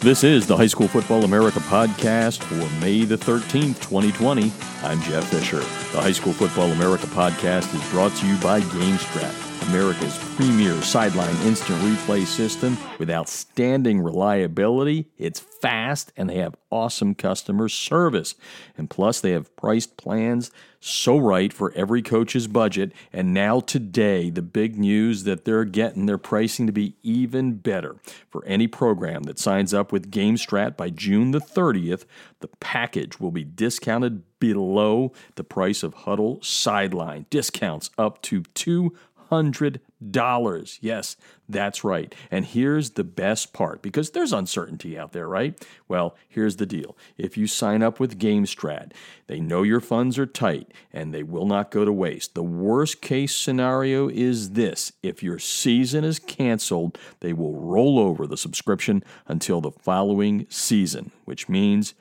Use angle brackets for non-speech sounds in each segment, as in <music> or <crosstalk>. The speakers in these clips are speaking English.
This is the High School Football America podcast for May the 13th, 2020. I'm Jeff Fisher. The High School Football America podcast is brought to you by GameStrat. America's premier sideline instant replay system with outstanding reliability. It's fast and they have awesome customer service. And plus, they have priced plans so right for every coach's budget. And now, today, the big news that they're getting their pricing to be even better. For any program that signs up with GameStrat by June the 30th, the package will be discounted below the price of Hudl Sideline. Discounts up to 200 hundred dollars. Yes, that's right. And here's the best part because there's uncertainty out there, right? Well, here's the deal. If you sign up with GameStrat, they know your funds are tight and they will not go to waste. The worst case scenario is this if your season is canceled, they will roll over the subscription until the following season, which means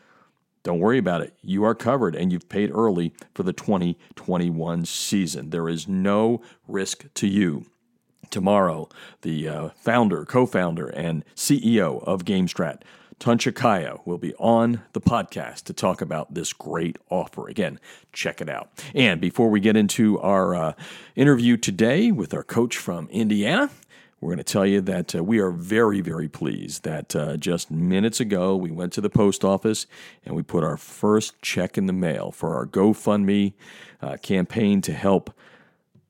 don't worry about it. You are covered and you've paid early for the 2021 season. There is no risk to you. Tomorrow, the uh, founder, co founder, and CEO of GameStrat, Tuncha Kaya, will be on the podcast to talk about this great offer. Again, check it out. And before we get into our uh, interview today with our coach from Indiana, we're going to tell you that uh, we are very, very pleased that uh, just minutes ago we went to the post office and we put our first check in the mail for our GoFundMe uh, campaign to help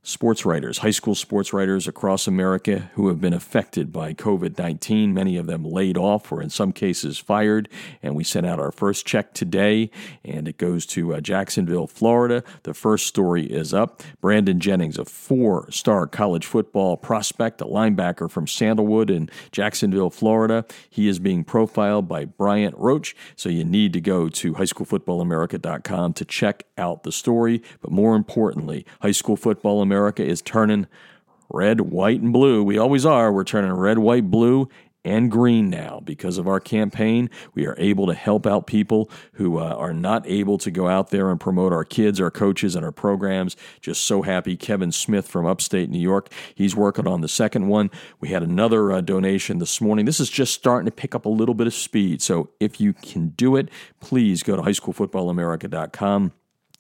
sports writers, high school sports writers across America who have been affected by COVID 19, many of them laid off or in some cases fired. And we sent out our first check today, and it goes to uh, Jacksonville, Florida. The first story is up. Brandon Jennings, a four star college football prospect, a linebacker from Sandalwood in Jacksonville, Florida. He is being profiled by Bryant Roach. So you need to go to highschoolfootballamerica.com to check out the story. But more importantly, High School Football America America is turning red, white, and blue. We always are. We're turning red, white, blue, and green now because of our campaign. We are able to help out people who uh, are not able to go out there and promote our kids, our coaches, and our programs. Just so happy. Kevin Smith from upstate New York, he's working on the second one. We had another uh, donation this morning. This is just starting to pick up a little bit of speed. So if you can do it, please go to highschoolfootballamerica.com.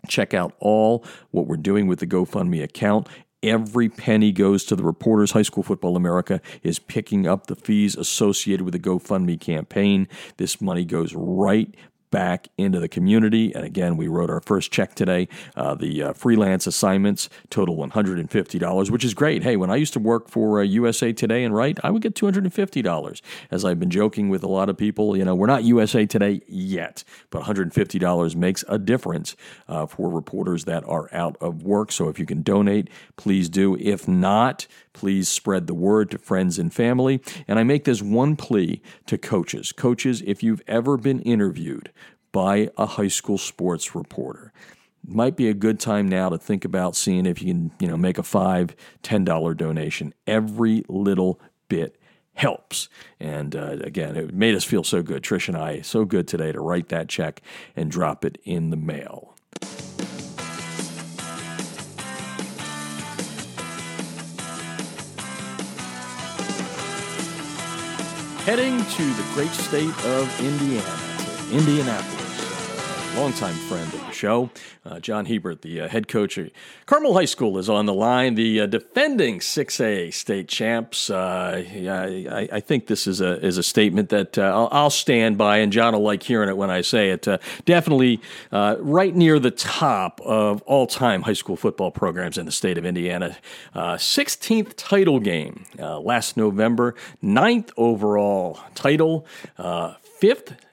Check out all what we're doing with the GoFundMe account. Every penny goes to the Reporters High School Football America is picking up the fees associated with the GoFundMe campaign. This money goes right back into the community. And again, we wrote our first check today. Uh, the uh, freelance assignments total $150, which is great. Hey, when I used to work for uh, USA Today and write, I would get $250. As I've been joking with a lot of people, you know, we're not USA Today yet, but $150 makes a difference uh, for reporters that are out of work. So if you can donate, please do. If not, please spread the word to friends and family. And I make this one plea to coaches. Coaches, if you've ever been interviewed by a high school sports reporter, might be a good time now to think about seeing if you can, you know, make a five, ten dollar donation. Every little bit helps. And uh, again, it made us feel so good, Trish and I, so good today to write that check and drop it in the mail. Heading to the great state of Indiana, to Indianapolis longtime friend of the show. Uh, John Hebert, the uh, head coach at Carmel High School, is on the line. The uh, defending 6A state champs. Uh, I, I, think this is a is a statement that uh, I'll, I'll, stand by, and John will like hearing it when I say it. Uh, definitely right near the top of all time high school football programs in the state of Indiana. 16th title game last November, ninth overall title, fifth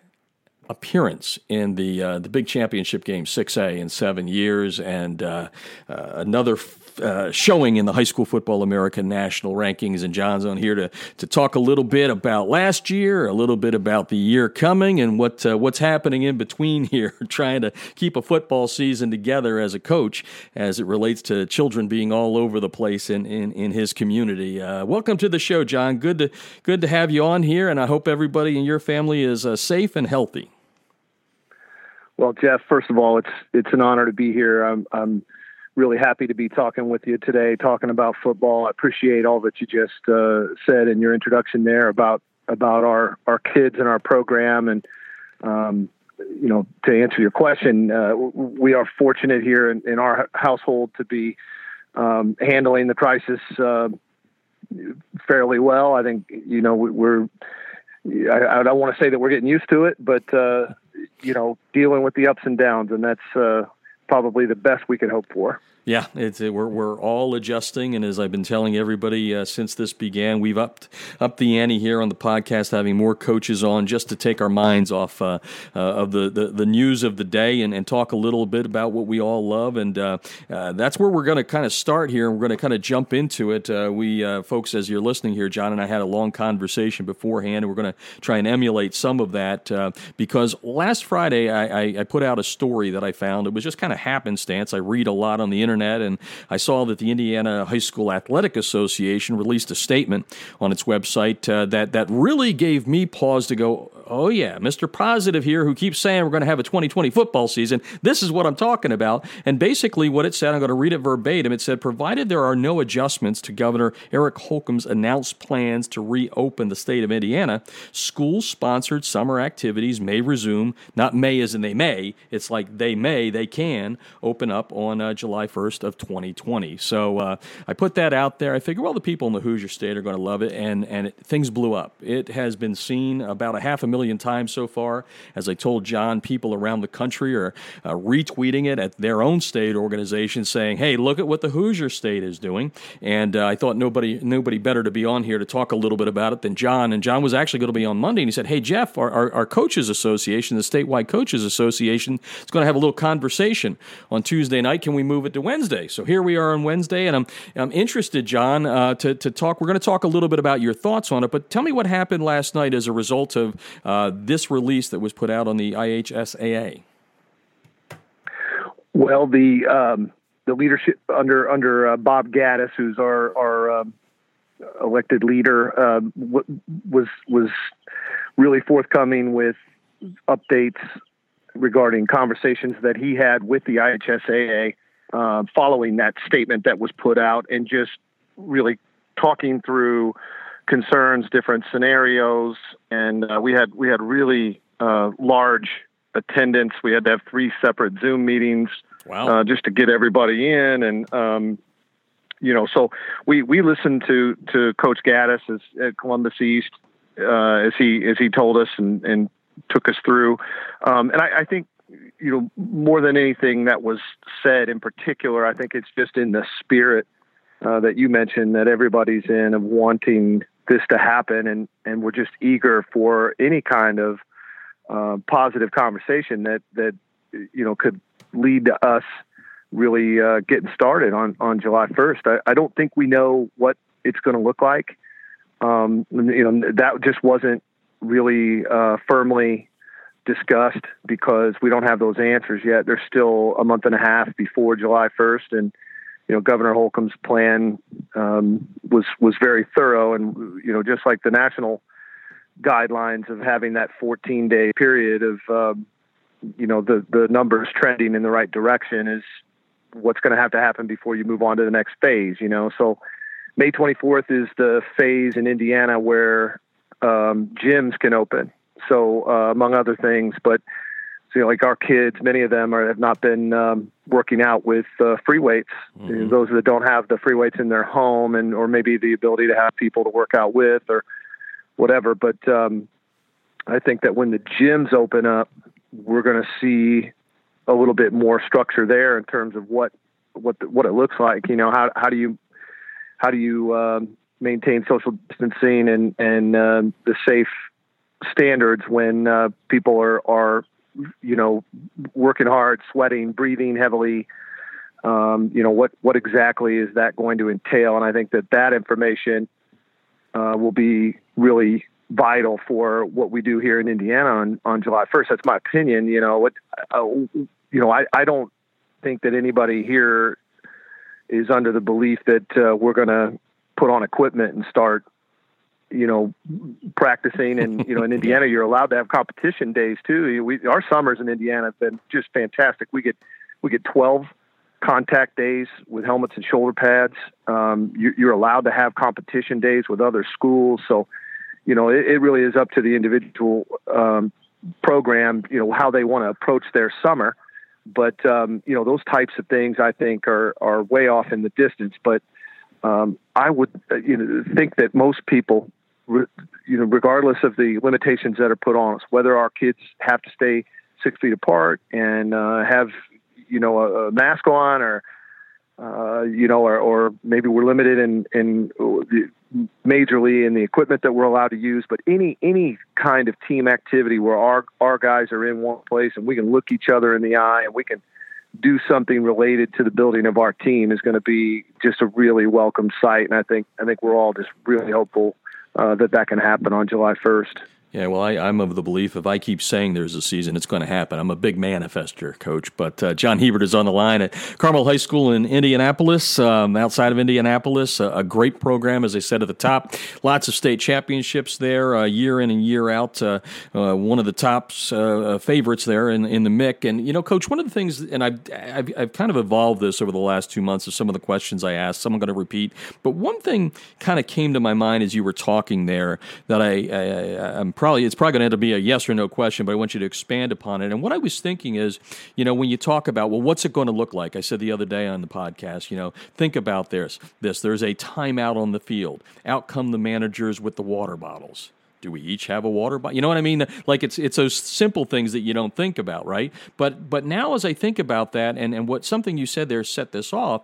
appearance in the uh, the big championship game 6A in seven years, and uh, uh, another uh, showing in the High School Football American National Rankings. And John's on here to to talk a little bit about last year, a little bit about the year coming, and what uh, what's happening in between <laughs> here, trying to keep a football season together as a coach as it relates to children being all over the place in in, in his community. Uh, welcome to the show, John. Good to good to have you on here, and I hope everybody in your family is safe and healthy. Well, Jeff, first of all, it's it's an honor to be here. I'm I'm really happy to be talking with you today, talking about football. I appreciate all that you just uh, said in your introduction there about about our our kids and our program. And um, you know, to answer your question, uh, we are fortunate here in, in our household to be um, handling the crisis uh, fairly well. I think you know we're. I, I don't want to say that we're getting used to it, but uh, you know, dealing with the ups and downs, and that's uh, probably the best we can hope for. Yeah, it's it, we're we're all adjusting, and as I've been telling everybody uh, since this began, we've upped up the ante here on the podcast, having more coaches on just to take our minds off uh, uh, of the, the, the news of the day and, and talk a little bit about what we all love, and uh, uh, that's where we're going to kind of start here. We're going to kind of jump into it. Uh, we folks, as you're listening here, John and I had a long conversation beforehand, and we're going to try and emulate some of that because last Friday I, I, I put out a story that I found. It was just kind of happenstance. I read a lot on the internet internet, and I saw that the Indiana High School Athletic Association released a statement on its website uh, that that really gave me pause to go, oh yeah, Mr. Positive here, who keeps saying we're going to have a 2020 football season. This is what I'm talking about. And basically, what it said, I'm going to read it verbatim. It said, provided there are no adjustments to Governor Eric Holcomb's announced plans to reopen the state of Indiana, school-sponsored summer activities may resume. Not may as in they may. It's like they may, they can open up on uh, July 1st 1st of 2020. So uh, I put that out there. I figure, well, the people in the Hoosier State are going to love it, and and it, things blew up. It has been seen about a half a million times so far. As I told John, people around the country are uh, retweeting it at their own state organization, saying, "Hey, look at what the Hoosier State is doing." And uh, I thought nobody nobody better to be on here to talk a little bit about it than John. And John was actually going to be on Monday, and he said, "Hey, Jeff, our, our, our coaches association, the statewide coaches association, is going to have a little conversation on Tuesday night. Can we move it to Wednesday?" So here we are on Wednesday, and I'm I'm interested, John, uh, to to talk. We're going to talk a little bit about your thoughts on it, but tell me what happened last night as a result of uh, this release that was put out on the IHSAA. Well, the um, the leadership under under uh, Bob Gaddis, who's our our um, elected leader, um, w- was was really forthcoming with updates regarding conversations that he had with the IHSAA uh, following that statement that was put out and just really talking through concerns, different scenarios, and uh, we had we had really uh, large attendance. We had to have three separate Zoom meetings wow. uh, just to get everybody in, and um, you know, so we we listened to to Coach Gaddis as, at Columbus East uh, as he as he told us and and took us through, um, and I, I think you know, more than anything that was said in particular, I think it's just in the spirit uh, that you mentioned that everybody's in of wanting this to happen, and and we're just eager for any kind of uh, positive conversation that that you know could lead to us really uh, getting started on on July 1st. I, I don't think we know what it's going to look like. Um, you know, that just wasn't really uh, firmly discussed because we don't have those answers yet. There's still a month and a half before July 1st, and you know Governor Holcomb's plan um, was was very thorough, and you know just like the national guidelines of having that 14 day period of um, you know the the numbers trending in the right direction is what's going to have to happen before you move on to the next phase. You know, so May 24th is the phase in Indiana where um, gyms can open so uh, among other things, but you know, like our kids, many of them are, have not been um, working out with uh, free weights. Mm-hmm. Those that don't have the free weights in their home, and or maybe the ability to have people to work out with, or whatever. But um, I think that when the gyms open up, we're going to see a little bit more structure there in terms of what what the, what it looks like. You know, how how do you how do you um, maintain social distancing and and um, the safe standards when uh, people are are you know working hard, sweating, breathing heavily. Um, you know what what exactly is that going to entail? And I think that that information uh, will be really vital for what we do here in Indiana on, on July 1st. That's my opinion. You know what? Uh, you know I I don't think that anybody here is under the belief that uh, we're going to put on equipment and start you know, practicing. And you know, in <laughs> Indiana, you're allowed to have competition days too. We our summers in Indiana have been just fantastic. We get we get 12 contact days with helmets and shoulder pads. Um, you, you're allowed to have competition days with other schools. So, you know, it, it really is up to the individual um, program, you know, how they want to approach their summer. But um, you know, those types of things I think are are way off in the distance. But um, I would uh, you know think that most people, re- you know, regardless of the limitations that are put on us, whether our kids have to stay six feet apart and uh, have you know a, a mask on or uh, you know, or, or maybe we're limited in, in majorly in the equipment that we're allowed to use, but any any kind of team activity where our our guys are in one place and we can look each other in the eye and we can do something related to the building of our team is going to be just a really welcome sight. And I think I think we're all just really hopeful uh, that that can happen on July 1st. Yeah, well, I, am of the belief if I keep saying there's a season, it's going to happen. I'm a big manifester, coach. But uh, John Hebert is on the line at Carmel High School in Indianapolis, um, outside of Indianapolis. Uh, a great program, as I said at the top. Lots of state championships there, uh, year in and year out. Uh, uh, one of the top uh, favorites there in, in the MIC. And, you know, coach, one of the things, and I've, I've, I've kind of evolved this over the last two months of some of the questions I asked. Some I'm going to repeat. But one thing kind of came to my mind as you were talking there that I, I, I'm probably it's probably going to be a yes or no question, but I want you to expand upon it. And what I was thinking is, you know, when you talk about well, what's it going to look like? I said the other day on the podcast, you know, think about this. This there's a timeout on the field. Out come the managers with the water bottles do we each have a water bottle? You know what I mean? Like it's it's those simple things that you don't think about, right? But but now as I think about that and, and what something you said there set this off,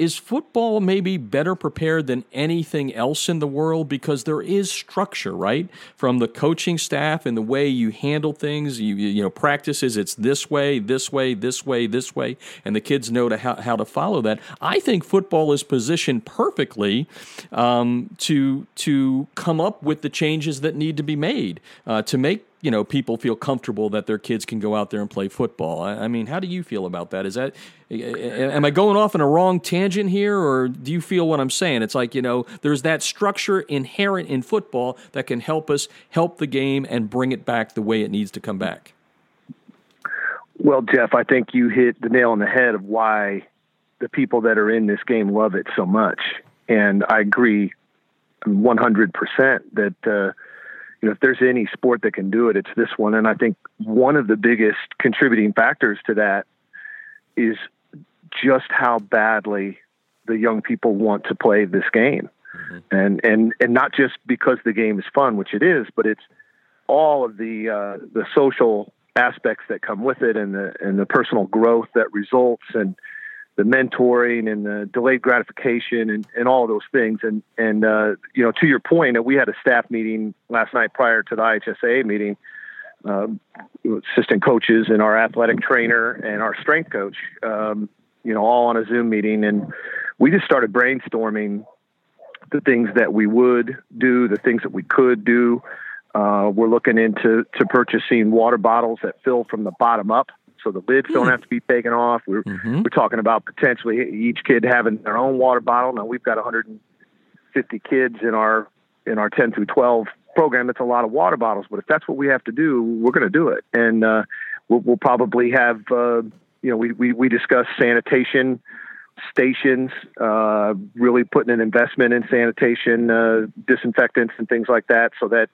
is football maybe better prepared than anything else in the world because there is structure, right? From the coaching staff and the way you handle things, you you know practices. It's this way, this way, this way, this way, and the kids know to how, how to follow that. I think football is positioned perfectly um, to to come up with the changes that need to be made uh, to make you know people feel comfortable that their kids can go out there and play football. I, I, mean, how do you feel about that? Is that am I going off in a wrong tangent here, or do you feel what I'm saying? It's like you know, there's that structure inherent in football that can help us help the game and bring it back the way it needs to come back. Well, Jeff, I think you hit the nail on the head of why the people that are in this game love it so much, and I agree 100% that. Uh, you know, if there's any sport that can do it, it's this one. And I think one of the biggest contributing factors to that is just how badly the young people want to play this game. Mm-hmm. And, and, and not just because the game is fun, which it is, but it's all of the, uh, the social aspects that come with it and the, and the personal growth that results and, the mentoring and the delayed gratification and, and all those things. And, and, uh, you know, to your point, we had a staff meeting last night prior to the IHSA meeting, uh, assistant coaches and our athletic trainer and our strength coach, um, you know, all on a Zoom meeting. And we just started brainstorming the things that we would do, the things that we could do. Uh, we're looking into to purchasing water bottles that fill from the bottom up so the lids don't hmm. have to be taken off. We're mm-hmm. we're talking about potentially each kid having their own water bottle. Now we've got 150 kids in our in our 10 through 12 program. That's a lot of water bottles, but if that's what we have to do, we're going to do it, and uh, we'll, we'll probably have uh, you know we we we discuss sanitation stations, uh, really putting an investment in sanitation, uh, disinfectants, and things like that, so that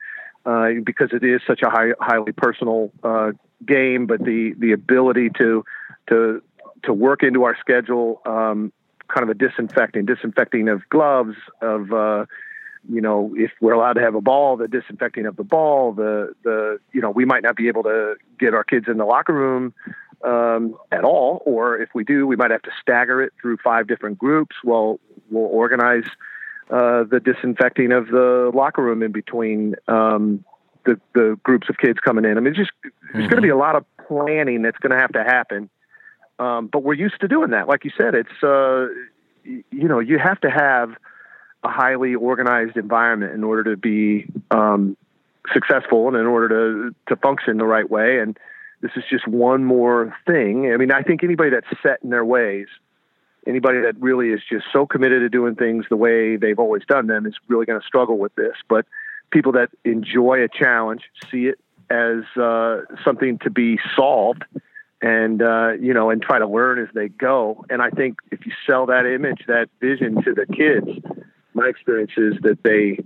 uh, because it is such a high, highly personal uh, game, but the the ability to to to work into our schedule, um, kind of a disinfecting, disinfecting of gloves, of uh, you know, if we're allowed to have a ball, the disinfecting of the ball, the the you know, we might not be able to get our kids in the locker room um, at all, or if we do, we might have to stagger it through five different groups. Well, we'll organize uh, the disinfecting of the locker room in between um, the the groups of kids coming in. I mean, just there's mm-hmm. going to be a lot of planning that's going to have to happen. Um, but we're used to doing that. Like you said, it's uh, you know you have to have a highly organized environment in order to be um, successful and in order to to function the right way. And this is just one more thing. I mean, I think anybody that's set in their ways, anybody that really is just so committed to doing things the way they've always done them, is really going to struggle with this. But people that enjoy a challenge see it as uh, something to be solved and uh, you know and try to learn as they go and i think if you sell that image that vision to the kids my experience is that they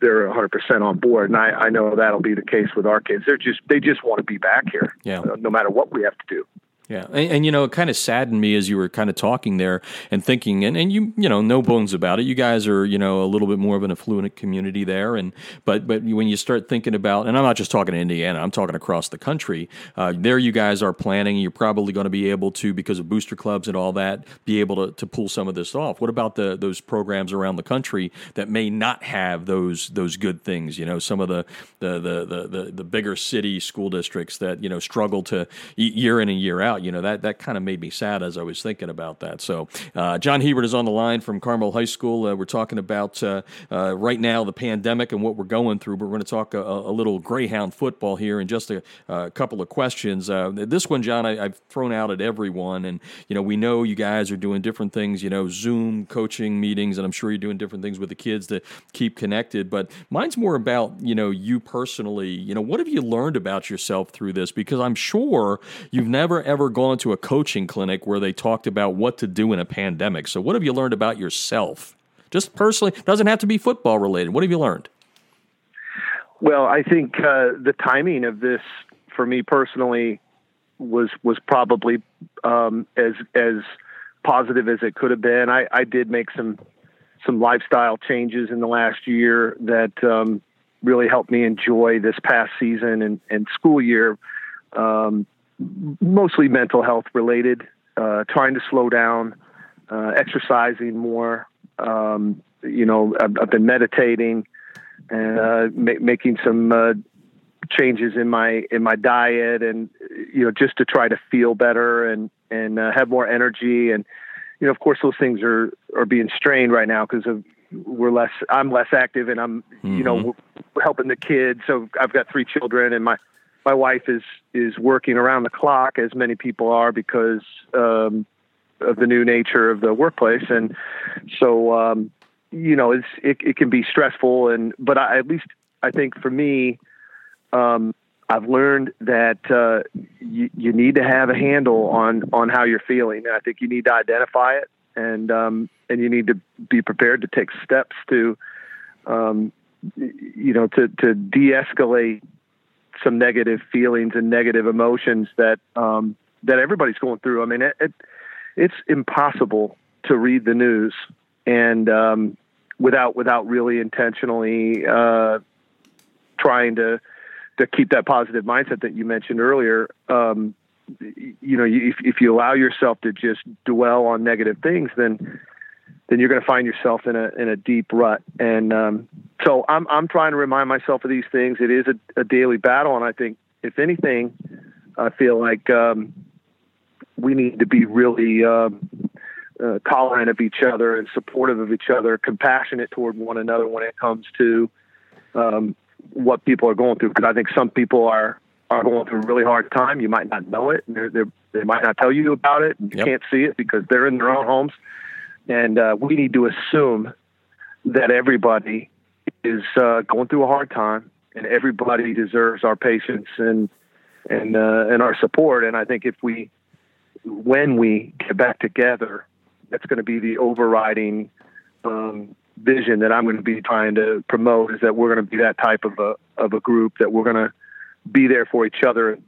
they're 100 percent on board, and I, I know that'll be the case with our kids. They're just they just want to be back here, yeah. No matter what we have to do. Yeah, and, and, you know, it kind of saddened me as you were kind of talking there and thinking, and, and you you know, no bones about it. You guys are you know a little bit more of an affluent community there, and but but when you start thinking about, and I'm not just talking to Indiana, I'm talking across the country. Uh, there, you guys are planning. You're probably going to be able to because of booster clubs and all that, be able to, to pull some of this off. What about the those programs around the country that may not have those those good things? You know, some of the the the the, the, the bigger city school districts that you know struggle to year in and year out out. You know that that kind of made me sad as I was thinking about that. So uh, John Hebert is on the line from Carmel High School. Uh, we're talking about uh, uh right now the pandemic and what we're going through, but we're going to talk a, a, little Greyhound football here in just a, a couple of questions. Uh, this one, John, I, have thrown out at everyone, and you know we know you guys are doing different things. You know, Zoom coaching meetings, and I'm sure you're doing different things with the kids to keep connected. But mine's more about you know you personally. You know, what have you learned about yourself through this? Because I'm sure you've never ever ever gone to a coaching clinic where they talked about what to do in a pandemic. So, what have you learned about yourself? Just personally, doesn't have to be football related. What have you learned? Well, I think uh, the timing of this for me personally was was probably um, as as positive as it could have been. I, I did make some some lifestyle changes in the last year that um, really helped me enjoy this past season and, and school year. Um, mostly mental health related, uh, trying to slow down, uh, exercising more. Um, you know, I've, I've, been meditating and uh, ma- making some uh, changes in my in my diet, and you know, just to try to feel better and and uh, have more energy. And you know, of course, those things are are being strained right now because of we're less. I'm less active, and I'm mm-hmm. you know mm-hmm. helping the kids. So I've got three children, and my my wife is is working around the clock, as many people are, because um, of the new nature of the workplace, and so um, you know, it's it, it can be stressful, and but I, at least I think for me, um, I've learned that uh, you, you need to have a handle on on how you're feeling. And I think you need to identify it, and um, and you need to be prepared to take steps to, um, you know, to to de-escalate some negative feelings and negative emotions that um, that everybody's going through. I mean, it, it, it's impossible to read the news and um, without without really intentionally uh, trying to to keep that positive mindset that you mentioned earlier. Um, you know, if, if you allow yourself to just dwell on negative things, then then you're going to find yourself in a in a deep rut. And um, so I'm I'm trying to remind myself of these things. It is a, a daily battle, and I think if anything, I feel like um, we need to be really um, uh, tolerant of each other and supportive of each other, compassionate toward one another when it comes to um, what people are going through. Because I think some people are are going through a really hard time. You might not know it. They're, they're, they might not tell you about it. You yep. can't see it because they're in their own homes and uh, we need to assume that everybody is uh, going through a hard time, and everybody deserves our patience and and uh, and our support. And I think if we, when we get back together, that's going to be the overriding um, vision that I'm going to be trying to promote. Is that we're going to be that type of a of a group that we're going to be there for each other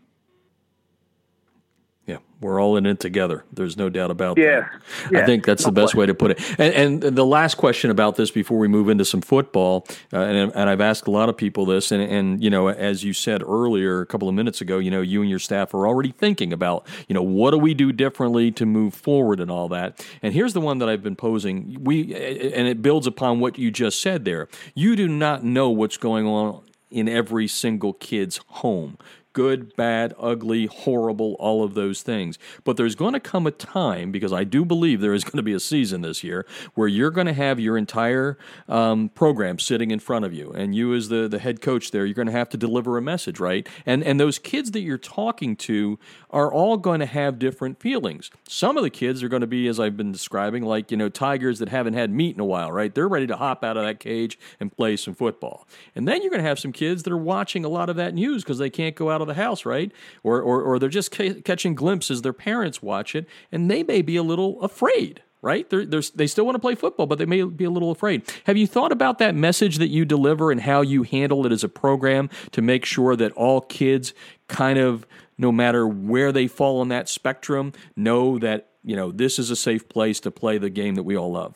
we're all in it together. There's no doubt about yeah. that. Yeah. I think that's no the best way to put it. And, and, the last question about this before we move into some football, uh, and, and, I've asked a lot of people this, and, and you know, as you said earlier, a couple of minutes ago, you know, you and your staff are already thinking about, you know, what do we do differently to move forward and all that. And here's the one that I've been posing. We and it builds upon what you just said there. You do not know what's going on in every single kid's home good, bad, ugly, horrible, all of those things. But there's going to come a time, because I do believe there is going to be a season this year, where you're going to have your entire um, program sitting in front of you. And you, as the, the head coach there, you're going to have to deliver a message, right? And, and those kids that you're talking to are all going to have different feelings. Some of the kids are going to be, as I've been describing, like, you know, tigers that haven't had meat in a while, right? They're ready to hop out of that cage and play some football. And then you're going to have some kids that are watching a lot of that news because they can't go out of the house, right? Or, or, or they're just ca- catching glimpses, their parents watch it, and they may be a little afraid right? They're, they're, they still want to play football, but they may be a little afraid. Have you thought about that message that you deliver and how you handle it as a program to make sure that all kids kind of, no matter where they fall on that spectrum, know that, you know, this is a safe place to play the game that we all love?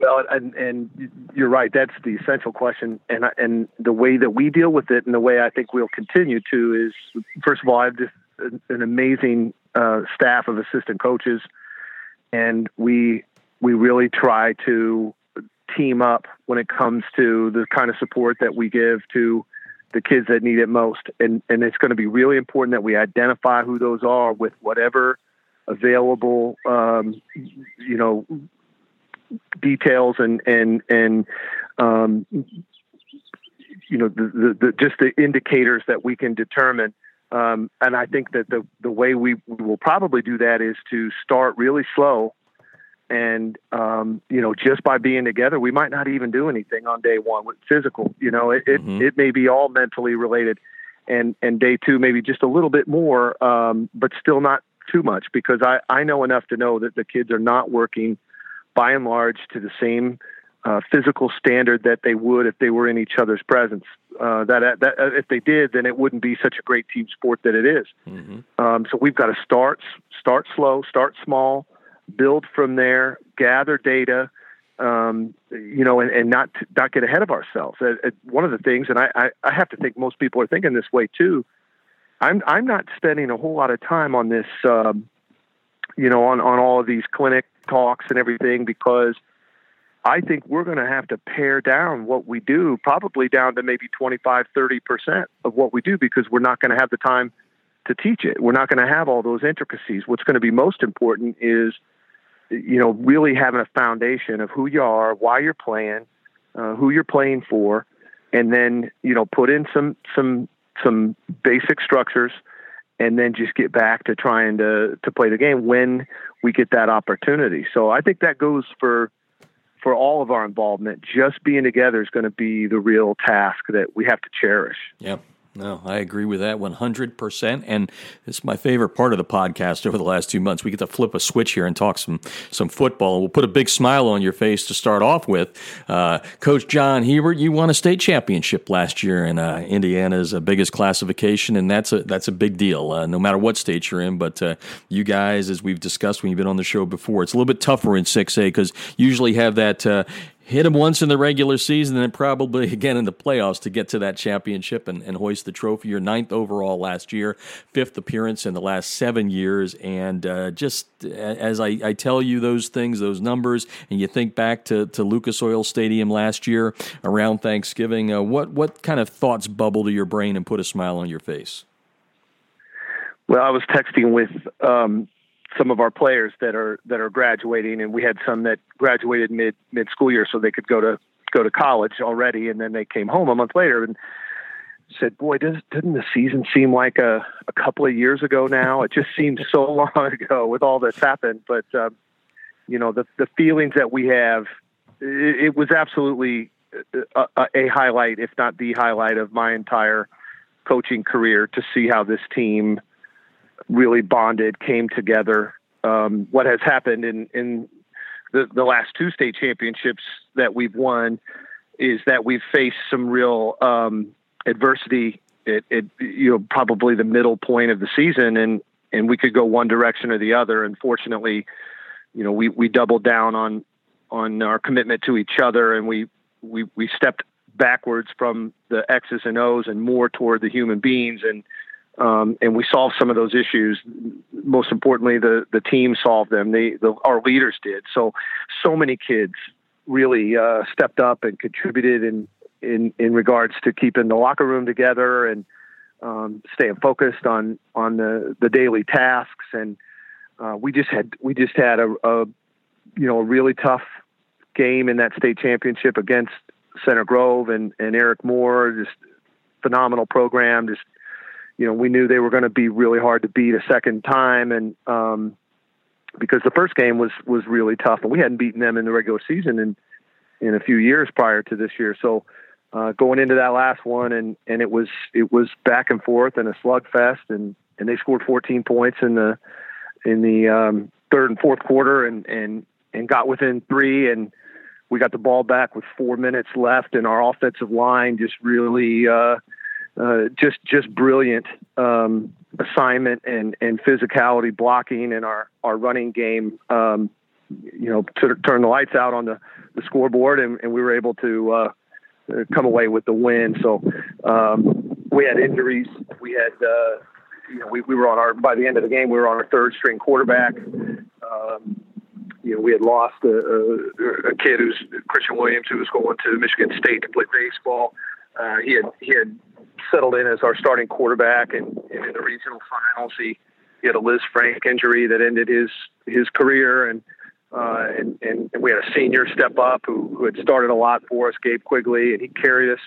Well, and, and you're right. That's the essential question, and and the way that we deal with it, and the way I think we'll continue to is, first of all, I have just an amazing uh, staff of assistant coaches, and we we really try to team up when it comes to the kind of support that we give to the kids that need it most. And and it's going to be really important that we identify who those are with whatever available um, you know details and and and um, you know the, the, the, just the indicators that we can determine um, and I think that the the way we, will probably do that is to start really slow, and um, you know, just by being together, we might not even do anything on day one with physical. You know, it mm-hmm. it, it may be all mentally related, and and day two maybe just a little bit more, um, but still not too much because I I know enough to know that the kids are not working by and large to the same uh, physical standard that they would if they were in each other's presence. Uh, that, that uh, if they did, then it wouldn't be such a great team sport that it is. Mm-hmm. Um, so we've got to start start slow, start small, build from there, gather data, um, you know, and, and not not get ahead of ourselves. Uh, uh, one of the things, and I, I, I have to think most people are thinking this way too. I'm I'm not spending a whole lot of time on this, um, you know, on on all of these clinic talks and everything because I think we're going to have to pare down what we do, probably down to maybe 25, 30% of what we do because we're not going to have the time to teach it. We're not going to have all those intricacies. What's going to be most important is, you know, really having a foundation of who you are, why you're playing, uh, who you're playing for, and then, you know, put in some, some, some basic structures and then just get back to trying to, to play the game when we get that opportunity. So I think that goes for, for all of our involvement, just being together is going to be the real task that we have to cherish. Yep. No, I agree with that 100%. And it's my favorite part of the podcast over the last two months. We get to flip a switch here and talk some, some football. We'll put a big smile on your face to start off with. Uh, Coach John Hebert, you won a state championship last year in uh, Indiana's uh, biggest classification, and that's a, that's a big deal, uh, no matter what state you're in. But uh, you guys, as we've discussed when you've been on the show before, it's a little bit tougher in 6A because usually have that uh, hit them once in the regular season and then probably <laughs> again in the playoffs to get to that championship and, and hoist the trophy. Your ninth overall last year, fifth appearance in the last seven years. And uh, just as I, I, tell you those things, those numbers, and you think back to, to Lucas Oil Stadium last year around Thanksgiving, uh, what, what kind of thoughts bubble to your brain and put a smile on your face? Well, I was texting with um, some of our players that are that are graduating, and we had some that graduated mid mid school year, so they could go to go to college already, and then they came home a month later and said, "Boy, does, doesn't the season seem like a a couple of years ago now? It just seems so <laughs> long ago with all that's happened." But um, you know, the the feelings that we have, it, it was absolutely a, a highlight, if not the highlight, of my entire coaching career to see how this team really bonded, came together. Um, what has happened in in the, the last two state championships that we've won is that we've faced some real um, adversity at, at, you know probably the middle point of the season, and and we could go one direction or the other. Unfortunately, you know we we doubled down on on our commitment to each other, and we we we stepped backwards from the X's and O's and more toward the human beings and um, and we solved some of those issues. Most importantly, the the team solved them. The, the our leaders did. So so many kids really uh, stepped up and contributed in in in regards to keeping the locker room together and um, staying focused on on the the daily tasks. And uh, we just had we just had a, a you know a really tough game in that state championship against Center Grove and and Eric Moore. Just phenomenal program. Just you know, we knew they were going to be really hard to beat a second time, and um, because the first game was was really tough, and we hadn't beaten them in the regular season in in a few years prior to this year. So uh, going into that last one, and and it was it was back and forth and a slugfest, and and they scored 14 points in the in the um, third and fourth quarter and and and got within three and we got the ball back with four minutes left and our offensive line just really uh, uh, just just brilliant um, assignment and and physicality blocking and our our running game um, you know to turn the lights out on the the scoreboard and, and we were able to uh, come away with the win. So um, we had injuries. We had uh, you know, we, we were on our by the end of the game we were on our third string quarterback. Um, you know, we had lost a, a, a kid who's Christian Williams, who was going to Michigan State to play baseball. Uh, he had he had settled in as our starting quarterback, and, and in the regional finals, he, he had a Liz Frank injury that ended his his career, and uh, and, and we had a senior step up who, who had started a lot for us, Gabe Quigley, and he carried us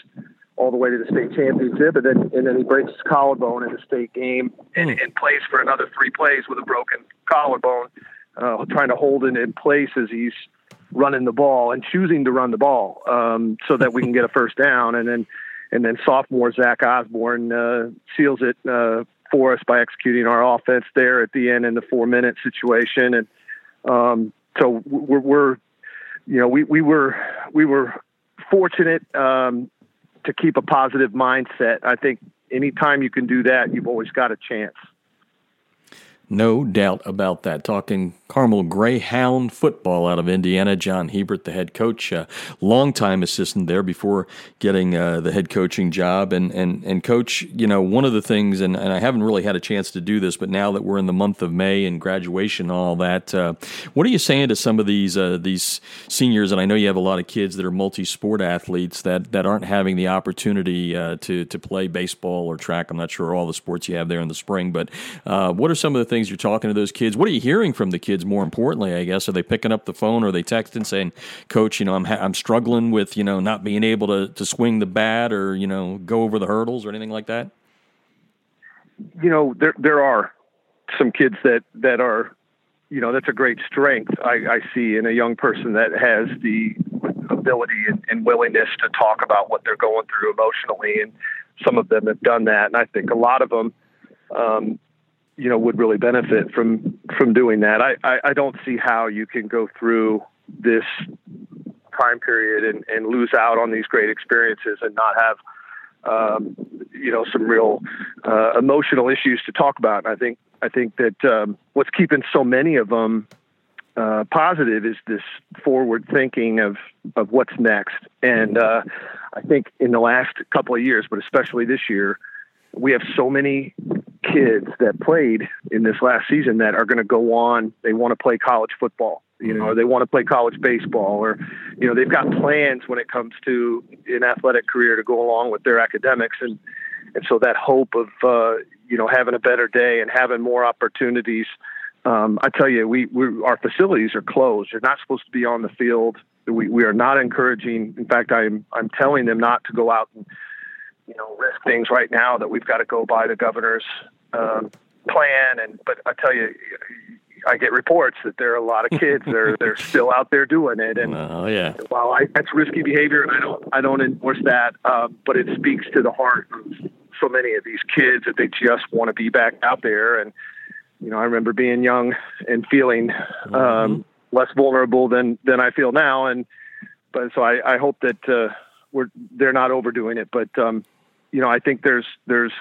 all the way to the state championship, and then and then he breaks his collarbone in the state game and, hmm. and plays for another three plays with a broken collarbone uh, trying to hold it in place as he's running the ball and choosing to run the ball um, so that we can get a first down. And then and then sophomore Zach Osborne uh, seals it uh, for us by executing our offense there at the end in the four minute situation. And um, so we're, we're, you know, we, we were we were fortunate um, to keep a positive mindset. I think anytime you can do that, you've always got a chance. No doubt about that. Talking Carmel Greyhound football out of Indiana, John Hebert, the head coach, uh, longtime assistant there before getting uh, the head coaching job. And, and, and coach, you know, one of the things, and, and I haven't really had a chance to do this, but now that we're in the month of May and graduation and all that, uh, what are you saying to some of these uh, these seniors? And I know you have a lot of kids that are multi sport athletes that, that aren't having the opportunity uh, to, to play baseball or track. I'm not sure all the sports you have there in the spring, but uh, what are some of the things? things you're talking to those kids? What are you hearing from the kids? More importantly, I guess, are they picking up the phone or are they texting saying, "Coach, you know, I'm ha- I'm struggling with you know not being able to to swing the bat or you know go over the hurdles or anything like that." You know, there there are some kids that that are, you know, that's a great strength I, I see in a young person that has the ability and, and willingness to talk about what they're going through emotionally and some of them have done that and i think a lot of them um, you know would really benefit from from doing that. I, I, I don't see how you can go through this time period and, and lose out on these great experiences and not have um, you know some real uh, emotional issues to talk about. And I think I think that um, what's keeping so many of them uh, positive is this forward thinking of of what's next. And uh, I think in the last couple of years, but especially this year, we have so many kids that played in this last season that are going to go on. They want to play college football, you know, or they want to play college baseball, or you know, they've got plans when it comes to an athletic career to go along with their academics, and and so that hope of uh, you know having a better day and having more opportunities. Um, I tell you, we, we our facilities are closed. You're not supposed to be on the field. We we are not encouraging. In fact, I'm I'm telling them not to go out and you know risk things right now that we've got to go by the governor's um, plan. And but I tell you, I get reports that there are a lot of kids that are they're still out there doing it. And oh yeah, while I, that's risky behavior, and I don't I don't enforce that, um, but it speaks to the heart of so many of these kids that they just want to be back out there. And you know, I remember being young and feeling um, mm-hmm. less vulnerable than than I feel now. And but so I, I hope that uh, we're they're not overdoing it. But um, you know, I think there's there's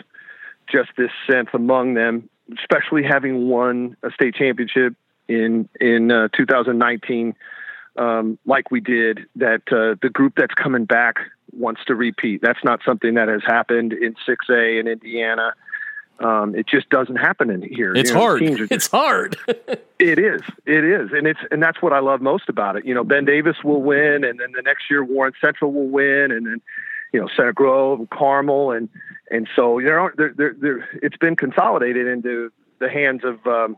just this sense among them, especially having won a state championship in in uh, 2019, um, like we did, that uh, the group that's coming back wants to repeat. That's not something that has happened in 6A in Indiana. Um, it just doesn't happen in here. It's you know, hard. Just, it's hard. <laughs> it is. It is, and it's and that's what I love most about it. You know, Ben Davis will win, and then the next year Warren Central will win, and then you know Center Grove and Carmel, and and so you know they're, they're, they're, it's been consolidated into the hands of um,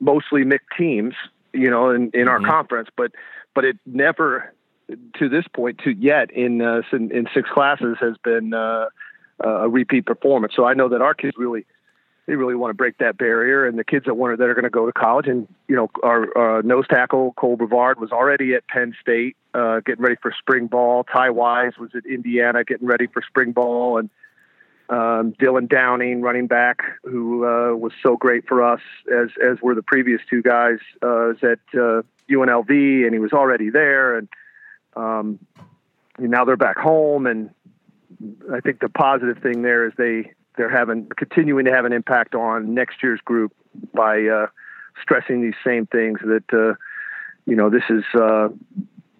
mostly MIC teams, you know, in, in mm-hmm. our conference, but but it never to this point to yet in uh, in, in six classes has been uh, a repeat performance. So I know that our kids really they really want to break that barrier. And the kids that want that are going to go to college, and you know, our uh, nose tackle Cole Brevard was already at Penn State, uh, getting ready for spring ball. Ty Wise was at Indiana, getting ready for spring ball, and um, Dylan Downing, running back, who uh, was so great for us, as as were the previous two guys, uh, is at uh, UNLV, and he was already there, and um, now they're back home. And I think the positive thing there is they they're having continuing to have an impact on next year's group by uh, stressing these same things that uh, you know this is uh,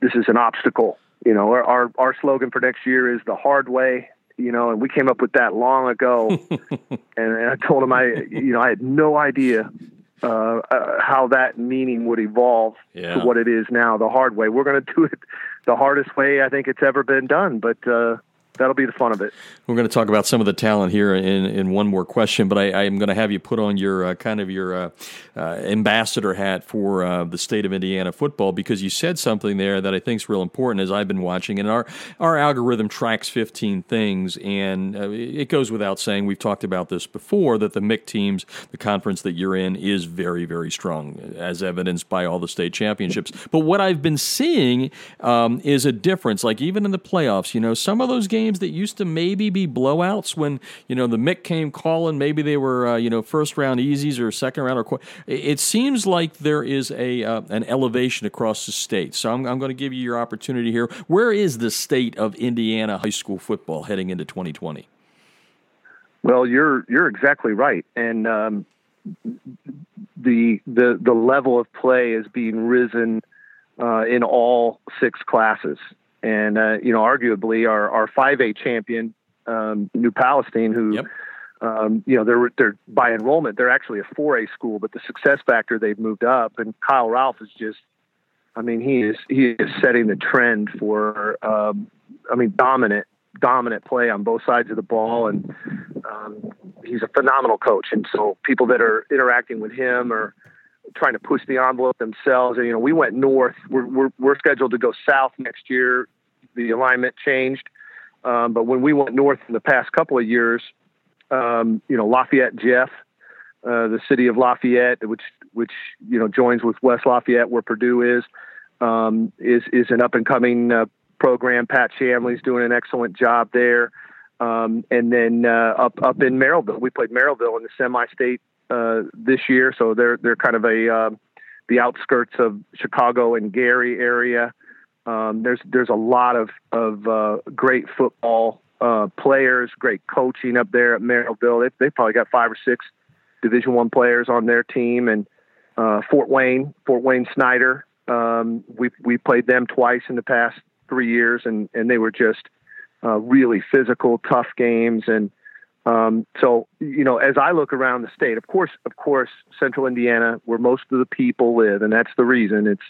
this is an obstacle. You know, our, our our slogan for next year is the hard way. You know, and we came up with that long ago. <laughs> and, and I told him I, you know, I had no idea uh, uh, how that meaning would evolve Yeah. to what it is now, the hard way. We're going to do it the hardest way I think it's ever been done, but uh, that'll be the fun of it. We're going to talk about some of the talent here in, in one more question, but I, I'm going to have you put on your uh, kind of your uh, uh, ambassador hat for uh, the state of Indiana football because you said something there that I think is real important as I've been watching. And our, our algorithm tracks 15 things, and uh, it goes without saying, we've talked about this before, that the MIC teams, the conference that you're in, is very, very strong, as evidenced by all the state championships. But what I've been seeing um, is a difference. Like even in the playoffs, you know, some of those games that used to maybe be blowouts when you know the Mick came calling, maybe they were uh, you know first round easies or second round or qu- it seems like there is a uh, an elevation across the state. So I'm, I'm going to give you your opportunity here. Where is the state of Indiana high school football heading into 2020? Well, you're you're exactly right, and um, the the the level of play is being risen uh, in all six classes, and uh, you know, arguably our our five A champion, um, New Palestine, who. Yep. Um, you know, they're they're by enrollment, they're actually a 4A school, but the success factor they've moved up, and Kyle Ralph is just, I mean, he is he is setting the trend for, um, I mean, dominant dominant play on both sides of the ball, and um, he's a phenomenal coach. And so people that are interacting with him are trying to push the envelope themselves. And you know, we went north. We're we're, we're scheduled to go south next year. The alignment changed, um, but when we went north in the past couple of years, um, you know, Lafayette Jeff, uh, the city of Lafayette, which which you know joins with West Lafayette, where Purdue is, um, is is an up and coming uh, program. Pat Shamley's doing an excellent job there. Um, and then uh, up up in Merrillville, we played Merrillville in the semi-state uh, this year, so they're they're kind of a uh, the outskirts of Chicago and Gary area. Um, there's there's a lot of of uh, great football uh, players, great coaching up there at Merrillville. They they probably got five or six Division One players on their team, and uh, Fort Wayne, Fort Wayne Snyder. Um, we we played them twice in the past three years, and and they were just really physical, tough games. And um, so, you know, as I look around the state, of course, of course, Central Indiana, where most of the people live, and that's the reason it's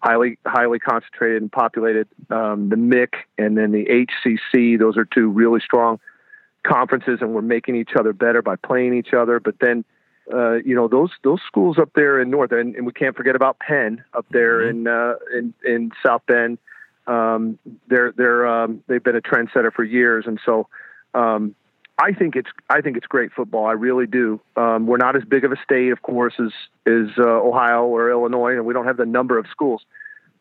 highly highly concentrated and populated. Um, the MIC and then the HCC; those are two really strong conferences, and we're making each other better by playing each other. But then uh, you know those those schools up there in North, and, and we can't forget about Penn up there Mm-hmm. in uh, in in South Bend. Um, they're they're um, they've been a trendsetter for years, and so um, I think it's I think it's great football. I really do. Um, we're not as big of a state, of course, as as uh, Ohio or Illinois, and we don't have the number of schools,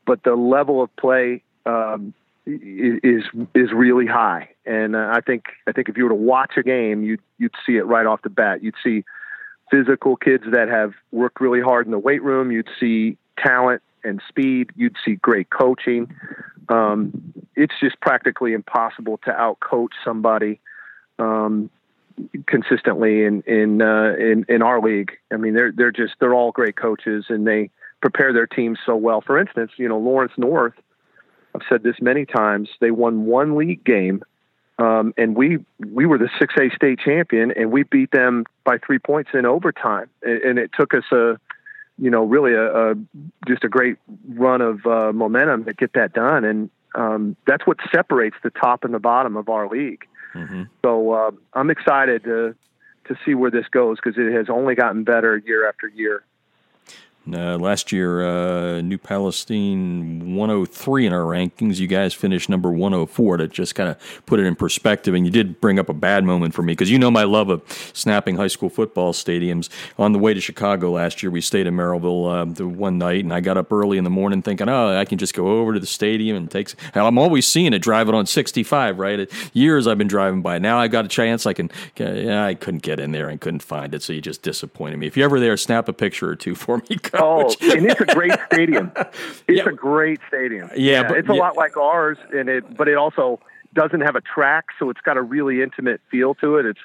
but the level of play um, is is really high. And uh, I think I think if you were to watch a game, you'd you'd see it right off the bat. You'd see physical kids that have worked really hard in the weight room. You'd see talent and speed. You'd see great coaching. Um, it's just practically impossible to outcoach somebody um, consistently in in, uh, in in our league. I mean, they're they're just they're all great coaches and they prepare their teams so well. For instance, you know Lawrence North. I've said this many times. They won one league game um, and we we were the six A state champion, and we beat them by three points in overtime. And, it took us a, you know, really a, a just a great run of uh, momentum to get that done. And um, that's what separates the top and the bottom of our league. Mm-hmm. So uh, I'm excited to to see where this goes because it has only gotten better year after year. Uh, last year, uh, New Palestine 103 in our rankings. You guys finished number 104 to just kind of put it in perspective. And you did bring up a bad moment for me because you know my love of snapping high school football stadiums. On the way to Chicago last year, we stayed in Merrillville uh, the one night, and I got up early in the morning thinking, oh, I can just go over to the stadium and take. I'm always seeing it driving on 65, right? Years I've been driving by. Now I got a chance. I can. I couldn't get in there and couldn't find it, so you just disappointed me. If you're ever there, snap a picture or two <laughs> for me. <laughs> Oh, and it's a great stadium. <laughs> It's yeah. a great stadium. Yeah, yeah but, it's a yeah. lot like ours, and it, but it also doesn't have a track, so it's got a really intimate feel to it. It's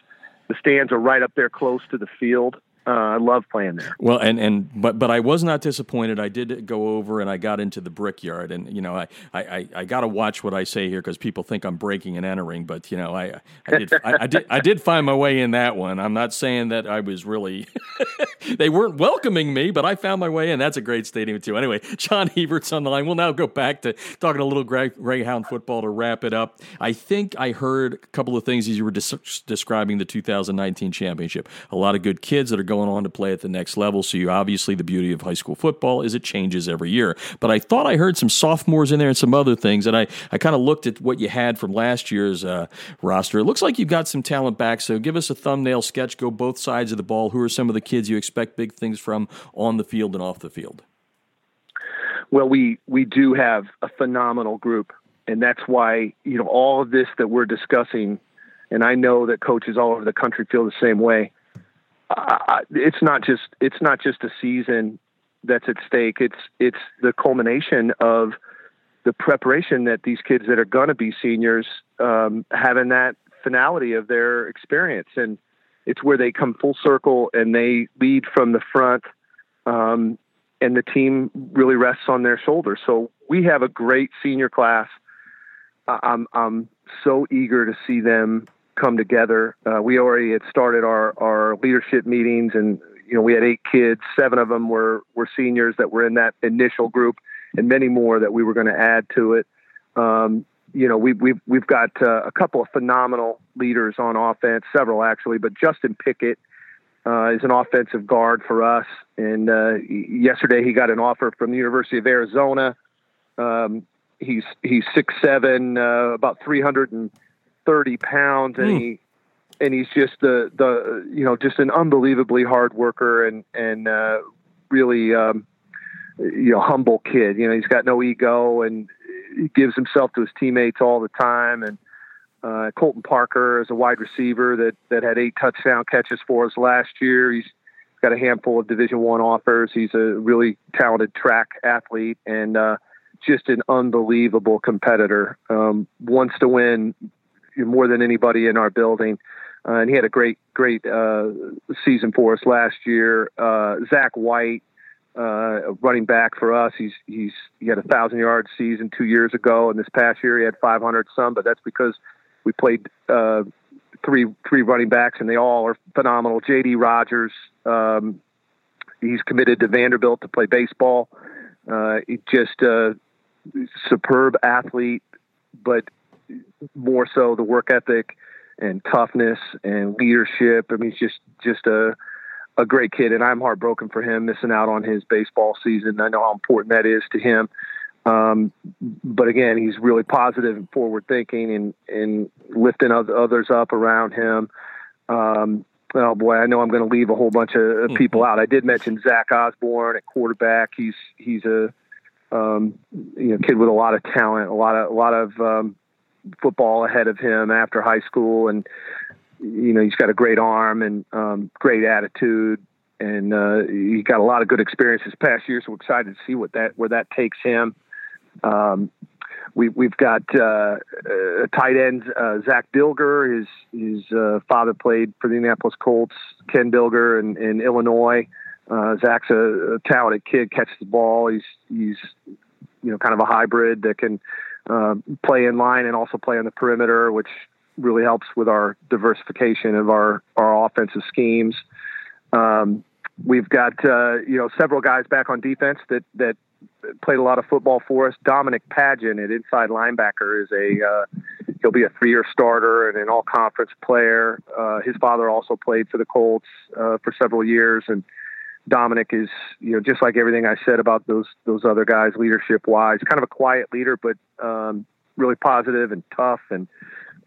the stands are right up there close to the field, uh, I love playing there. Well, and and but but I was not disappointed. I did go over and I got into the brickyard, and you know I I, I got to watch what I say here because people think I'm breaking and entering. But you know I I did I, I, did I did find my way in that one. I'm not saying that I was really <laughs> they weren't welcoming me, but I found my way in. That's a great stadium too. Anyway, John Hebert's on the line. We'll now go back to talking a little Greyhound football to wrap it up. I think I heard a couple of things as you were des- describing the 2019 championship. A lot of good kids that are going going on to play at the next level. So you obviously the beauty of high school football is it changes every year. But I thought I heard some sophomores in there and some other things, and I I kind of looked at what you had from last year's uh, roster. It looks like you've got some talent back. So give us a thumbnail sketch. Go both sides of the ball. Who are some of the kids you expect big things from on the field and off the field? Well, we we do have a phenomenal group, and that's why you know all of this that we're discussing and I know that coaches all over the country feel the same way it's not just it's not just a season that's at stake. It's it's the culmination of the preparation that these kids that are going to be seniors um, having that finality of their experience, and it's where they come full circle and they lead from the front, um, and the team really rests on their shoulders. So we have a great senior class. I'm I'm so eager to see them come together. Uh, we already had started our, our leadership meetings, and you know we had eight kids. Seven of them were were seniors that were in that initial group, and many more that we were going to add to it. Um, you know, we've we've we've got uh, a couple of phenomenal leaders on offense, several actually, but Justin Pickett uh, is an offensive guard for us. And uh, yesterday he got an offer from the University of Arizona. Um, he's he's six seven, uh, about three hundred and 30 pounds and mm. he and he's just the the you know just an unbelievably hard worker and and uh, really um, you know humble kid. You know he's got no ego and he gives himself to his teammates all the time. And uh, Colton Parker is a wide receiver that that had eight touchdown catches for us last year. He's got a handful of Division One offers. He's a really talented track athlete and uh, just an unbelievable competitor. Um, wants to win more than anybody in our building. Uh, and he had a great, great uh, season for us last year. Uh, Zach White, uh, running back for us, he's he's he had a thousand yard season two years ago, and this past year he had 500 some. But that's because we played uh, three three running backs, and they all are phenomenal. J.D. Rogers, um, he's committed to Vanderbilt to play baseball. Uh, just a superb athlete, but more so the work ethic and toughness and leadership. I mean, he's just just a a great kid, and I'm heartbroken for him missing out on his baseball season. I know how important that is to him. Um, but again, he's really positive and forward thinking and, and lifting others up around him. Um, oh boy, I know I'm going to leave a whole bunch of mm-hmm. people out. I did mention Zach Osborne at quarterback. He's, he's a, um, you know, kid with a lot of talent, a lot of, a lot of, um, football ahead of him after high school, and you know he's got a great arm and um, great attitude, and uh, he got a lot of good experience this past year. So we're excited to see what that where that takes him. Um, we, we've got uh, uh, tight end uh, Zach Dilger. His his uh, father played for the Indianapolis Colts. Ken Dilger in, in Illinois. Uh, Zach's a, a talented kid. Catches the ball. He's he's you know kind of a hybrid that can uh, play in line and also play on the perimeter, which really helps with our diversification of our, our offensive schemes. Um, we've got uh, you know several guys back on defense that that played a lot of football for us. Dominic Pageant at inside linebacker is a uh, he'll be a three-year starter and an all-conference player. Uh, his father also played for the Colts uh, for several years, and Dominic is, you know, just like everything I said about those those other guys, leadership wise, kind of a quiet leader, but um, really positive and tough, and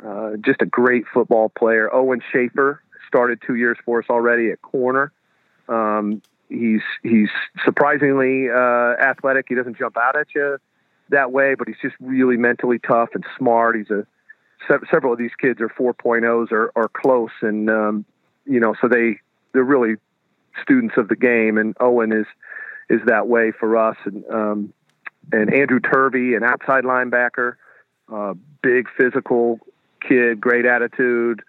uh, just a great football player. Owen Schaefer started two years for us already at corner. Um, he's he's surprisingly uh, athletic. He doesn't jump out at you that way, but he's just really mentally tough and smart. He's a se- several of these kids are 4.0s or, or close, and um, you know, so they they're really students of the game, and Owen is is that way for us. And um, and Andrew Turvey, an outside linebacker, uh, big physical kid, great attitude,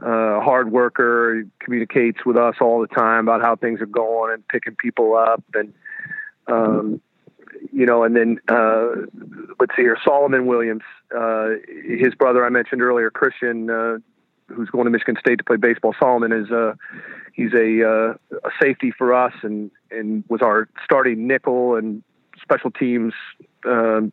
uh, hard worker. Communicates with us all the time about how things are going and picking people up, and um, you know, and then uh, let's see here, Solomon Williams, uh, his brother I mentioned earlier, Christian, uh, who's going to Michigan State to play baseball. Solomon is uh, he's a, uh, a safety for us and and was our starting nickel and special teams um,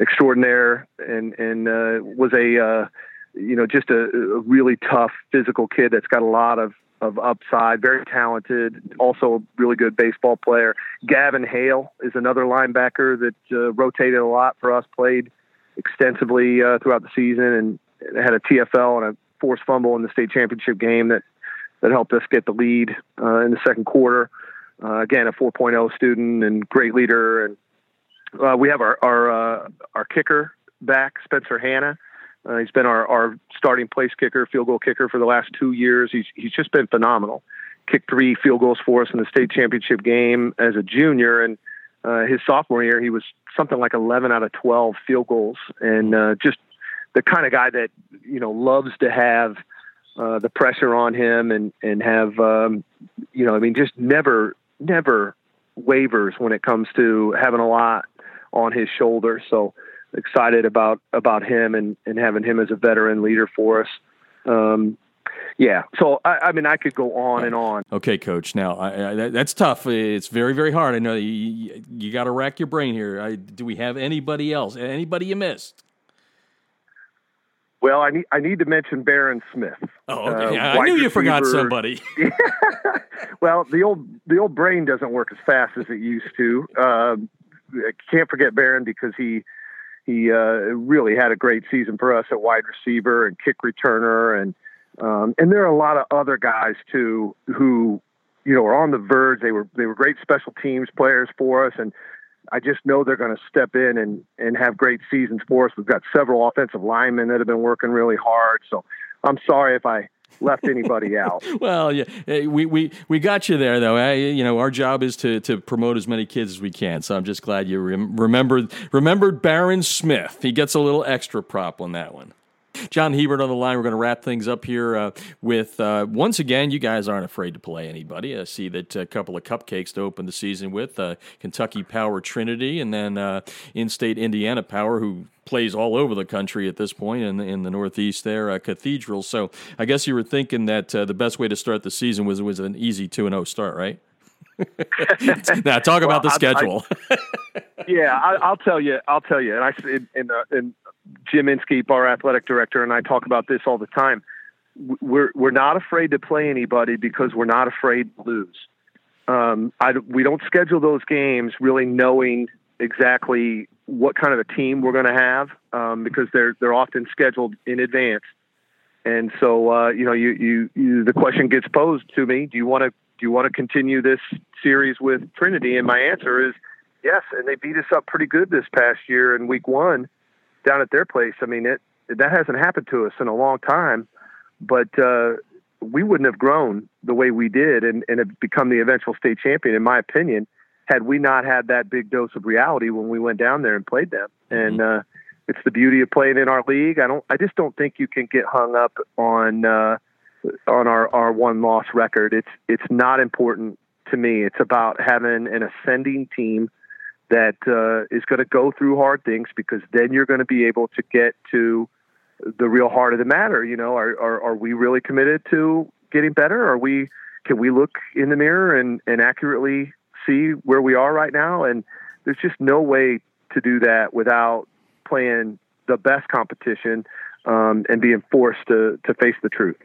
extraordinaire and and uh, was a uh, you know just a, a really tough physical kid that's got a lot of of upside, very talented, also a really good baseball player. Gavin Hale is another linebacker that uh, rotated a lot for us, played extensively uh, throughout the season, and had a TFL and a forced fumble in the state championship game that that helped us get the lead uh, in the second quarter. Uh, again, a 4.0 student and great leader, and uh, we have our our uh, our kicker back, Spencer Hanna. Uh, he's been our, our starting place kicker, field goal kicker for the last two years. He's he's just been phenomenal. Kicked three field goals for us in the state championship game as a junior, and uh, his sophomore year he was something like 11 out of 12 field goals, and just the kind of guy that you know loves to have uh, the pressure on him and and have um, you know I mean just never never wavers when it comes to having a lot on his shoulder. So excited about about him and and having him as a veteran leader for us. Um, yeah, so I, I, mean, I could go on and on. Okay, coach. Now I, I, that's tough. It's very, very hard. I know you, you got to rack your brain here. do we have anybody else? Anybody you missed? Well, I need I need to mention Baron Smith. Oh, okay. Uh, I knew you forgot somebody. <laughs> well, the old the old brain doesn't work as fast as it used to. Uh, I can't forget Baron because he he uh, really had a great season for us at wide receiver and kick returner, and um, and there are a lot of other guys too who you know are on the verge. They were they were great special teams players for us, and I just know they're going to step in and and have great seasons for us. We've got several offensive linemen that have been working really hard. So I'm sorry if I left anybody <laughs> out. well, yeah, we, we, we got you there though. You know, our job is to, to promote as many kids as we can. So I'm just glad you rem- remembered remembered Baron Smith. He gets a little extra prop on that one. John Hebert on the line. We're going to wrap things up here uh, with uh, once again, you guys aren't afraid to play anybody. I see that a couple of cupcakes to open the season with uh, Kentucky Power Trinity and then uh, in state Indiana Power, who plays all over the country at this point in the, in the Northeast there, uh, Cathedral. So I guess you were thinking that uh, the best way to start the season was, was an easy 2 0 start, right? <laughs> now talk well, about the schedule. I, <laughs> yeah, I, will tell you. I'll tell you. And I in, in, in Jim Inskeep, our athletic director, and I talk about this all the time. We're we're not afraid to play anybody because we're not afraid to lose. Um, I, we don't schedule those games really knowing exactly what kind of a team we're going to have um, because they're they're often scheduled in advance. And so uh, you know, you, you you the question gets posed to me: Do you want to do you want to continue this series with Trinity? And my answer is yes. And they beat us up pretty good this past year in Week One down at their place. I mean, it that hasn't happened to us in a long time, but uh, we wouldn't have grown the way we did and, and have become the eventual state champion, in my opinion, had we not had that big dose of reality when we went down there and played them. Mm-hmm. And uh, it's the beauty of playing in our league. I don't. I just don't think you can get hung up on uh, on our our one loss record. It's it's not important to me. It's about having an ascending team that uh, is going to go through hard things because then you're going to be able to get to the real heart of the matter. You know, are, are, are we really committed to getting better? Are we, can we look in the mirror and, and accurately see where we are right now? And there's just no way to do that without playing the best competition um, and being forced to, to face the truth.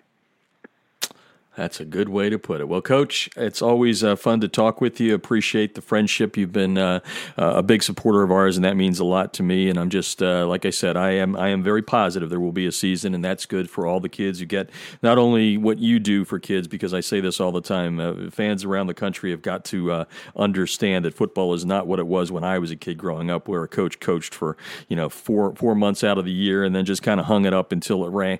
That's a good way to put it. Well, Coach, it's always uh, fun to talk with you. Appreciate the friendship. You've been uh, uh, a big supporter of ours, and that means a lot to me. And I'm just, uh, like I said, I am I am very positive there will be a season, and that's good for all the kids. You get not only what you do for kids, because I say this all the time. Uh, fans around the country have got to uh, understand that football is not what it was when I was a kid growing up, where a coach coached for you know four four months out of the year and then just kind of hung it up until it rang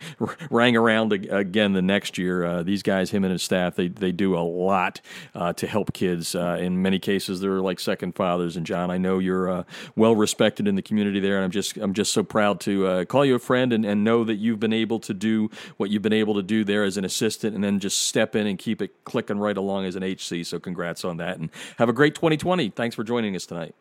rang around again the next year. these guys him and his staff, they, they do a lot uh, to help kids. Uh, in many cases, they're like second fathers. And John, I know you're uh, well respected in the community there, and I'm just I'm just so proud to uh, call you a friend and, and know that you've been able to do what you've been able to do there as an assistant, and then just step in and keep it clicking right along as an HC. So congrats on that, and have a great 2020. Thanks for joining us tonight.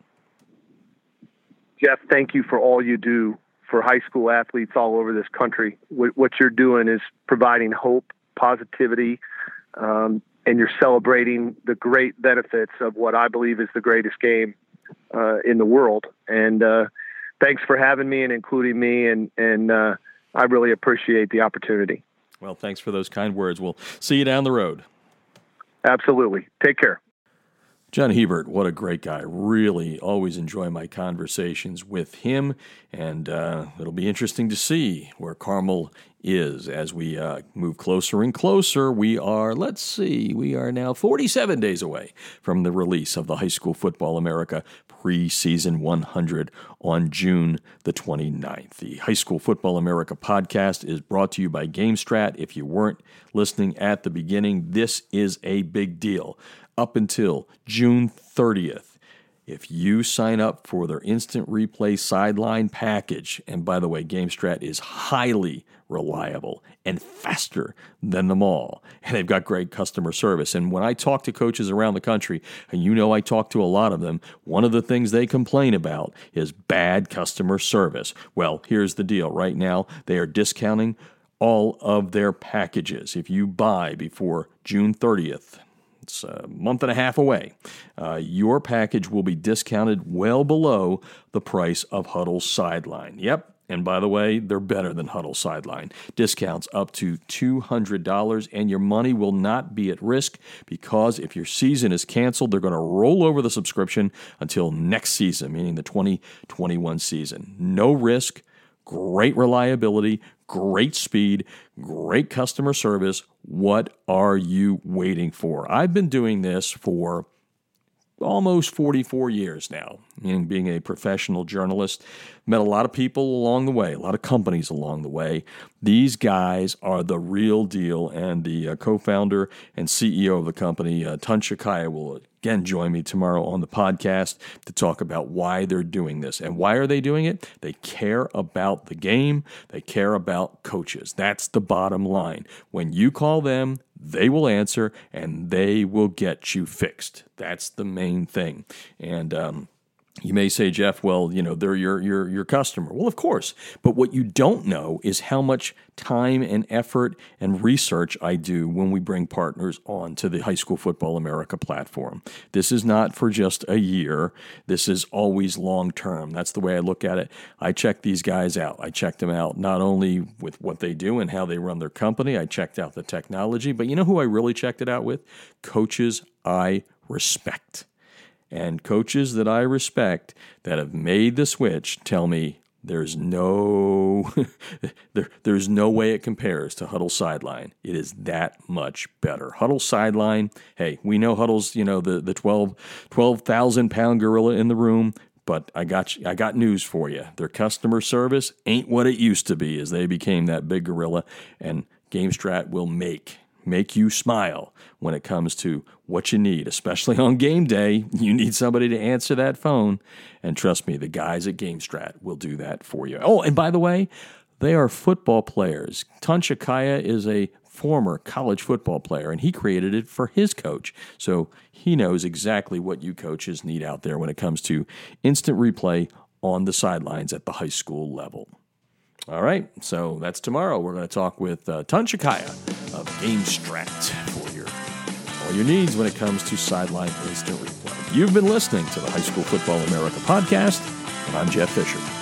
Jeff, thank you for all you do for high school athletes all over this country. What you're doing is providing hope positivity, um, and you're celebrating the great benefits of what I believe is the greatest game uh, in the world. And uh, thanks for having me and including me, and and uh, I really appreciate the opportunity. Well, thanks for those kind words. We'll see you down the road. Absolutely. Take care. John Hebert, what a great guy. Really always enjoy my conversations with him, and uh, it'll be interesting to see where Carmel is as we uh, move closer and closer. We are, let's see, we are now 47 days away from the release of the High School Football America preseason 100 on June the 29th. The High School Football America podcast is brought to you by GameStrat. If you weren't listening at the beginning, this is a big deal up until June 30th. If you sign up for their instant replay sideline package, and by the way, GameStrat is highly reliable and faster than them all, and they've got great customer service. And when I talk to coaches around the country, and you know I talk to a lot of them, one of the things they complain about is bad customer service. Well, here's the deal right now, they are discounting all of their packages. If you buy before June 30th, it's a month and a half away. Uh, your package will be discounted well below the price of Hudl's Sideline. Yep. And by the way, they're better than Hudl Sideline. Discounts up to $200, and your money will not be at risk because if your season is canceled, they're going to roll over the subscription until next season, meaning the 2021 season. No risk, great reliability, great speed, great customer service. What are you waiting for? I've been doing this for almost 44 years now, meaning being a professional journalist. Met a lot of people along the way, a lot of companies along the way. These guys are the real deal, and the uh, co founder and CEO of the company, uh, Tun will again join me tomorrow on the podcast to talk about why they're doing this. And why are they doing it? They care about the game, they care about coaches. That's the bottom line. When you call them, they will answer and they will get you fixed. That's the main thing. And, um, you may say, Jeff, well, you know, they're your, your, your customer. Well, of course. But what you don't know is how much time and effort and research I do when we bring partners on to the High School Football America platform. This is not for just a year. This is always long term. That's the way I look at it. I check these guys out. I check them out not only with what they do and how they run their company, I checked out the technology, but you know who I really checked it out with? Coaches I respect. And coaches that I respect that have made the switch tell me there's no <laughs> there, there's no way it compares to Hudl sideline. It is that much better. Hudl sideline, hey, we know Hudl's, you know, the the 12 12,000 pound gorilla in the room, but I got I got news for you. Their customer service ain't what it used to be as they became that big gorilla and GameStrat will make make you smile when it comes to what you need, especially on game day. You need somebody to answer that phone. And trust me, the guys at GameStrat will do that for you. Oh, and by the way, they are football players. Tun Shakaya is a former college football player, and he created it for his coach. So he knows exactly what you coaches need out there when it comes to instant replay on the sidelines at the high school level. All right, so that's tomorrow. We're going to talk with uh, Tun Shakaya of GameStrat for your all your needs when it comes to sideline instant replay. You've been listening to the High School Football America podcast, and I'm Jeff Fisher.